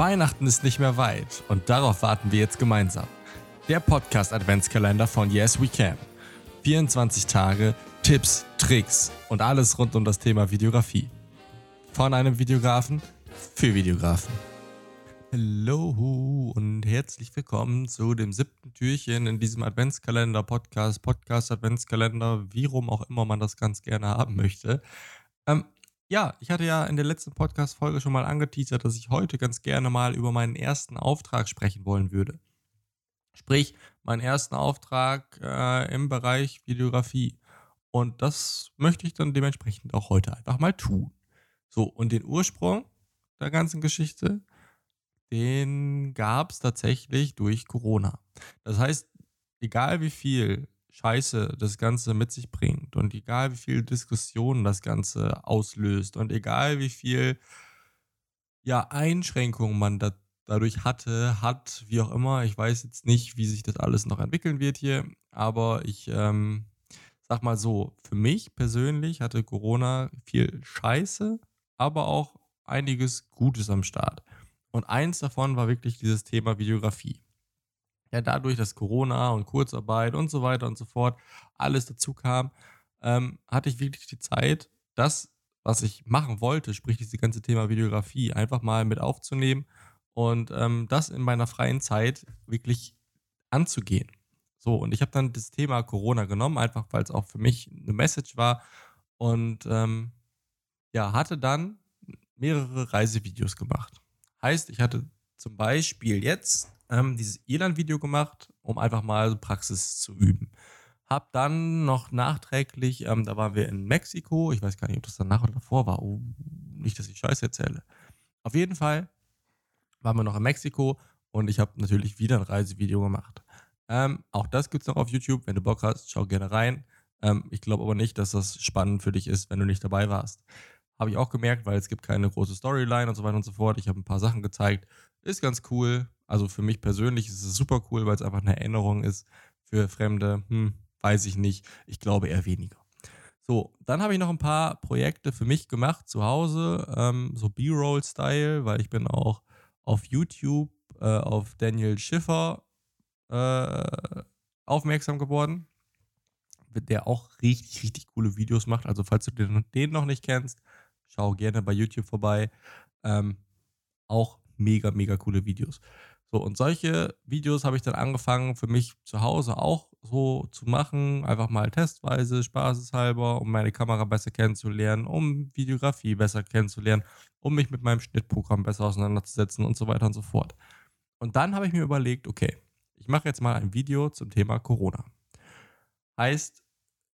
Weihnachten ist nicht mehr weit und darauf warten wir jetzt gemeinsam. Der Podcast Adventskalender von Yes We Can. 24 Tage, Tipps, Tricks und alles rund um das Thema Videografie. Von einem Videografen für Videografen. Hallo und herzlich willkommen zu dem siebten Türchen in diesem Adventskalender-Podcast, Podcast-Adventskalender, wie rum auch immer man das ganz gerne haben möchte. Ähm, ja, ich hatte ja in der letzten Podcast-Folge schon mal angeteasert, dass ich heute ganz gerne mal über meinen ersten Auftrag sprechen wollen würde. Sprich, meinen ersten Auftrag äh, im Bereich Videografie. Und das möchte ich dann dementsprechend auch heute einfach mal tun. So, und den Ursprung der ganzen Geschichte, den gab es tatsächlich durch Corona. Das heißt, egal wie viel Scheiße das Ganze mit sich bringt und egal wie viel Diskussion das Ganze auslöst und egal wie viel ja, Einschränkungen man da, dadurch hatte, hat, wie auch immer. Ich weiß jetzt nicht, wie sich das alles noch entwickeln wird hier, aber ich ähm, sag mal so, für mich persönlich hatte Corona viel Scheiße, aber auch einiges Gutes am Start. Und eins davon war wirklich dieses Thema Videografie ja dadurch, dass Corona und Kurzarbeit und so weiter und so fort alles dazu kam, ähm, hatte ich wirklich die Zeit, das, was ich machen wollte, sprich dieses ganze Thema Videografie, einfach mal mit aufzunehmen und ähm, das in meiner freien Zeit wirklich anzugehen. So, und ich habe dann das Thema Corona genommen, einfach weil es auch für mich eine Message war und ähm, ja, hatte dann mehrere Reisevideos gemacht. Heißt, ich hatte zum Beispiel jetzt ähm, dieses Irland-Video gemacht, um einfach mal Praxis zu üben. Hab dann noch nachträglich, ähm, da waren wir in Mexiko, ich weiß gar nicht, ob das danach oder davor war, oh, nicht, dass ich Scheiße erzähle. Auf jeden Fall waren wir noch in Mexiko und ich habe natürlich wieder ein Reisevideo gemacht. Ähm, auch das gibt es noch auf YouTube. Wenn du Bock hast, schau gerne rein. Ähm, ich glaube aber nicht, dass das spannend für dich ist, wenn du nicht dabei warst. Habe ich auch gemerkt, weil es gibt keine große Storyline und so weiter und so fort. Ich habe ein paar Sachen gezeigt. Ist ganz cool. Also für mich persönlich ist es super cool, weil es einfach eine Erinnerung ist. Für Fremde, hm, weiß ich nicht. Ich glaube eher weniger. So, dann habe ich noch ein paar Projekte für mich gemacht zu Hause, ähm, so B-Roll-Style, weil ich bin auch auf YouTube äh, auf Daniel Schiffer äh, aufmerksam geworden, der auch richtig, richtig coole Videos macht. Also falls du den, den noch nicht kennst, schau gerne bei YouTube vorbei. Ähm, auch mega, mega coole Videos. So, und solche Videos habe ich dann angefangen für mich zu Hause auch so zu machen, einfach mal testweise, spaßeshalber, um meine Kamera besser kennenzulernen, um Videografie besser kennenzulernen, um mich mit meinem Schnittprogramm besser auseinanderzusetzen und so weiter und so fort. Und dann habe ich mir überlegt, okay, ich mache jetzt mal ein Video zum Thema Corona. Heißt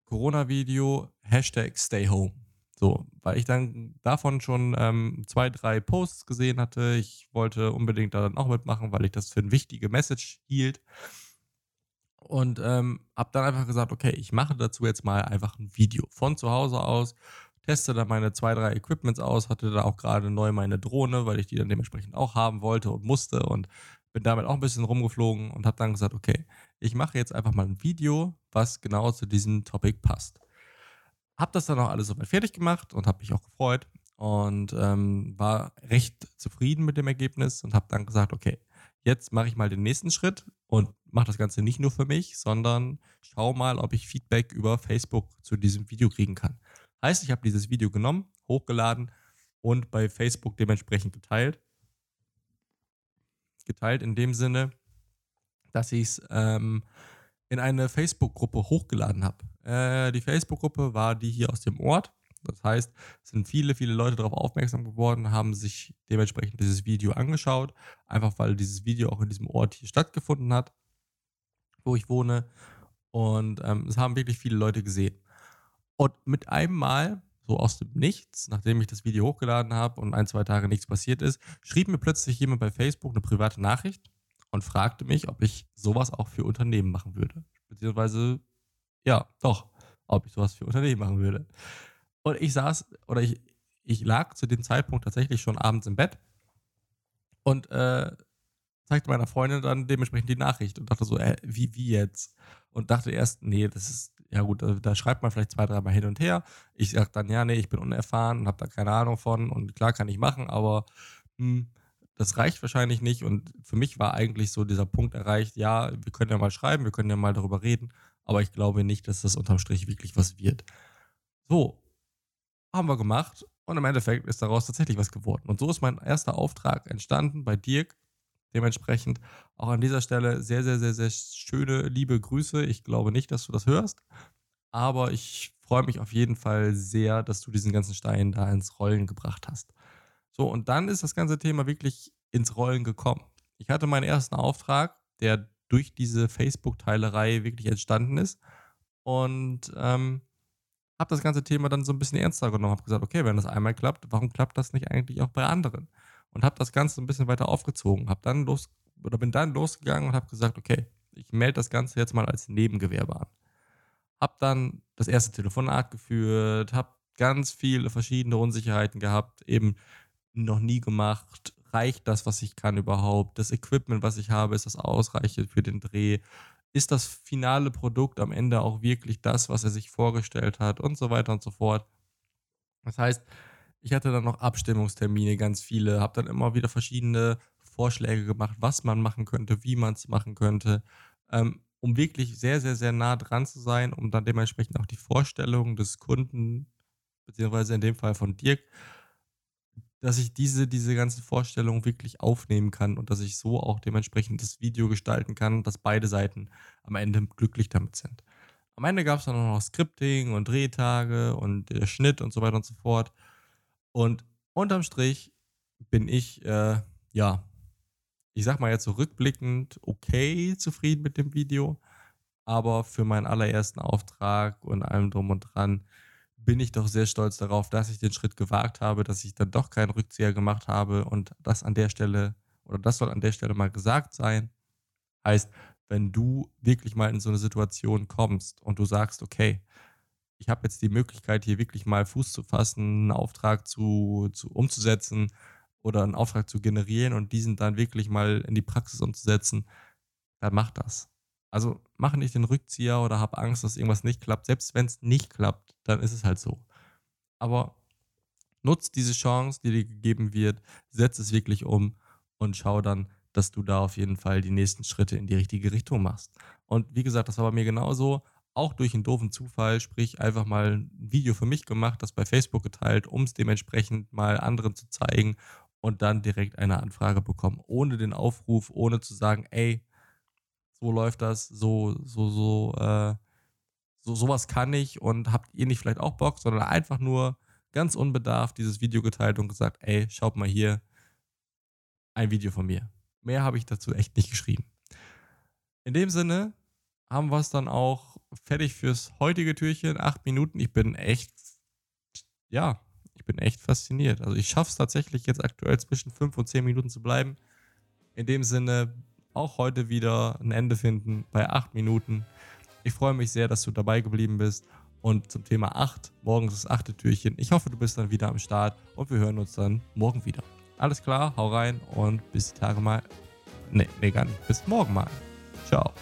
Corona-Video, Hashtag Stay Home. So, weil ich dann davon schon ähm, zwei, drei Posts gesehen hatte. Ich wollte unbedingt da dann auch mitmachen, weil ich das für eine wichtige Message hielt. Und ähm, habe dann einfach gesagt, okay, ich mache dazu jetzt mal einfach ein Video von zu Hause aus, teste da meine zwei, drei Equipments aus, hatte da auch gerade neu meine Drohne, weil ich die dann dementsprechend auch haben wollte und musste und bin damit auch ein bisschen rumgeflogen und habe dann gesagt, okay, ich mache jetzt einfach mal ein Video, was genau zu diesem Topic passt. Habe das dann auch alles soweit fertig gemacht und habe mich auch gefreut und ähm, war recht zufrieden mit dem Ergebnis und habe dann gesagt, okay, jetzt mache ich mal den nächsten Schritt und mache das Ganze nicht nur für mich, sondern schau mal, ob ich Feedback über Facebook zu diesem Video kriegen kann. Heißt, ich habe dieses Video genommen, hochgeladen und bei Facebook dementsprechend geteilt. Geteilt in dem Sinne, dass ich es ähm, in eine Facebook-Gruppe hochgeladen habe. Äh, die Facebook-Gruppe war die hier aus dem Ort. Das heißt, es sind viele, viele Leute darauf aufmerksam geworden, haben sich dementsprechend dieses Video angeschaut, einfach weil dieses Video auch in diesem Ort hier stattgefunden hat, wo ich wohne. Und ähm, es haben wirklich viele Leute gesehen. Und mit einem Mal, so aus dem Nichts, nachdem ich das Video hochgeladen habe und ein, zwei Tage nichts passiert ist, schrieb mir plötzlich jemand bei Facebook eine private Nachricht und fragte mich, ob ich sowas auch für Unternehmen machen würde. Beziehungsweise, ja, doch, ob ich sowas für Unternehmen machen würde. Und ich saß, oder ich, ich lag zu dem Zeitpunkt tatsächlich schon abends im Bett und äh, zeigte meiner Freundin dann dementsprechend die Nachricht und dachte so, äh, wie, wie jetzt? Und dachte erst, nee, das ist, ja gut, da, da schreibt man vielleicht zwei, dreimal hin und her. Ich sag dann, ja, nee, ich bin unerfahren und habe da keine Ahnung von und klar kann ich machen, aber hm, das reicht wahrscheinlich nicht. Und für mich war eigentlich so dieser Punkt erreicht, ja, wir können ja mal schreiben, wir können ja mal darüber reden, aber ich glaube nicht, dass das unterm Strich wirklich was wird. So, haben wir gemacht und im Endeffekt ist daraus tatsächlich was geworden. Und so ist mein erster Auftrag entstanden bei Dirk. Dementsprechend auch an dieser Stelle sehr, sehr, sehr, sehr schöne, liebe Grüße. Ich glaube nicht, dass du das hörst, aber ich freue mich auf jeden Fall sehr, dass du diesen ganzen Stein da ins Rollen gebracht hast. So, und dann ist das ganze Thema wirklich ins Rollen gekommen. Ich hatte meinen ersten Auftrag, der durch diese Facebook-Teilerei wirklich entstanden ist. Und ähm, habe das ganze Thema dann so ein bisschen ernster genommen. Habe gesagt, okay, wenn das einmal klappt, warum klappt das nicht eigentlich auch bei anderen? Und habe das Ganze ein bisschen weiter aufgezogen. Habe dann los oder bin dann losgegangen und habe gesagt, okay, ich melde das Ganze jetzt mal als Nebengewerbe an. Hab dann das erste Telefonat geführt, habe ganz viele verschiedene Unsicherheiten gehabt, eben noch nie gemacht. Reicht das, was ich kann überhaupt? Das Equipment, was ich habe, ist das ausreichend für den Dreh? Ist das finale Produkt am Ende auch wirklich das, was er sich vorgestellt hat und so weiter und so fort? Das heißt, ich hatte dann noch Abstimmungstermine, ganz viele, habe dann immer wieder verschiedene Vorschläge gemacht, was man machen könnte, wie man es machen könnte, ähm, um wirklich sehr, sehr, sehr nah dran zu sein, um dann dementsprechend auch die Vorstellung des Kunden, beziehungsweise in dem Fall von Dirk, dass ich diese, diese ganzen Vorstellungen wirklich aufnehmen kann und dass ich so auch dementsprechend das Video gestalten kann, dass beide Seiten am Ende glücklich damit sind. Am Ende gab es dann auch noch Scripting und Drehtage und der Schnitt und so weiter und so fort. Und unterm Strich bin ich, äh, ja, ich sag mal jetzt so rückblickend okay zufrieden mit dem Video. Aber für meinen allerersten Auftrag und allem drum und dran bin ich doch sehr stolz darauf, dass ich den Schritt gewagt habe, dass ich dann doch keinen Rückzieher gemacht habe und das an der Stelle oder das soll an der Stelle mal gesagt sein. Heißt, wenn du wirklich mal in so eine Situation kommst und du sagst, okay, ich habe jetzt die Möglichkeit, hier wirklich mal Fuß zu fassen, einen Auftrag zu, zu umzusetzen oder einen Auftrag zu generieren und diesen dann wirklich mal in die Praxis umzusetzen, dann mach das. Also mach nicht den Rückzieher oder hab Angst, dass irgendwas nicht klappt. Selbst wenn es nicht klappt, dann ist es halt so. Aber nutz diese Chance, die dir gegeben wird, setz es wirklich um und schau dann, dass du da auf jeden Fall die nächsten Schritte in die richtige Richtung machst. Und wie gesagt, das war bei mir genauso. Auch durch einen doofen Zufall, sprich einfach mal ein Video für mich gemacht, das bei Facebook geteilt, um es dementsprechend mal anderen zu zeigen und dann direkt eine Anfrage bekommen, ohne den Aufruf, ohne zu sagen, ey, so läuft das, so, so, so, äh, so, sowas kann ich und habt ihr nicht vielleicht auch Bock, sondern einfach nur ganz unbedarft dieses Video geteilt und gesagt, ey, schaut mal hier, ein Video von mir. Mehr habe ich dazu echt nicht geschrieben. In dem Sinne haben wir es dann auch fertig fürs heutige Türchen. Acht Minuten. Ich bin echt, ja, ich bin echt fasziniert. Also ich schaffe es tatsächlich jetzt aktuell zwischen fünf und zehn Minuten zu bleiben. In dem Sinne auch heute wieder ein Ende finden bei 8 Minuten. Ich freue mich sehr, dass du dabei geblieben bist. Und zum Thema 8, morgens das achte Türchen. Ich hoffe, du bist dann wieder am Start und wir hören uns dann morgen wieder. Alles klar, hau rein und bis die Tage mal. Ne, nee, gar nicht. Bis morgen mal. Ciao.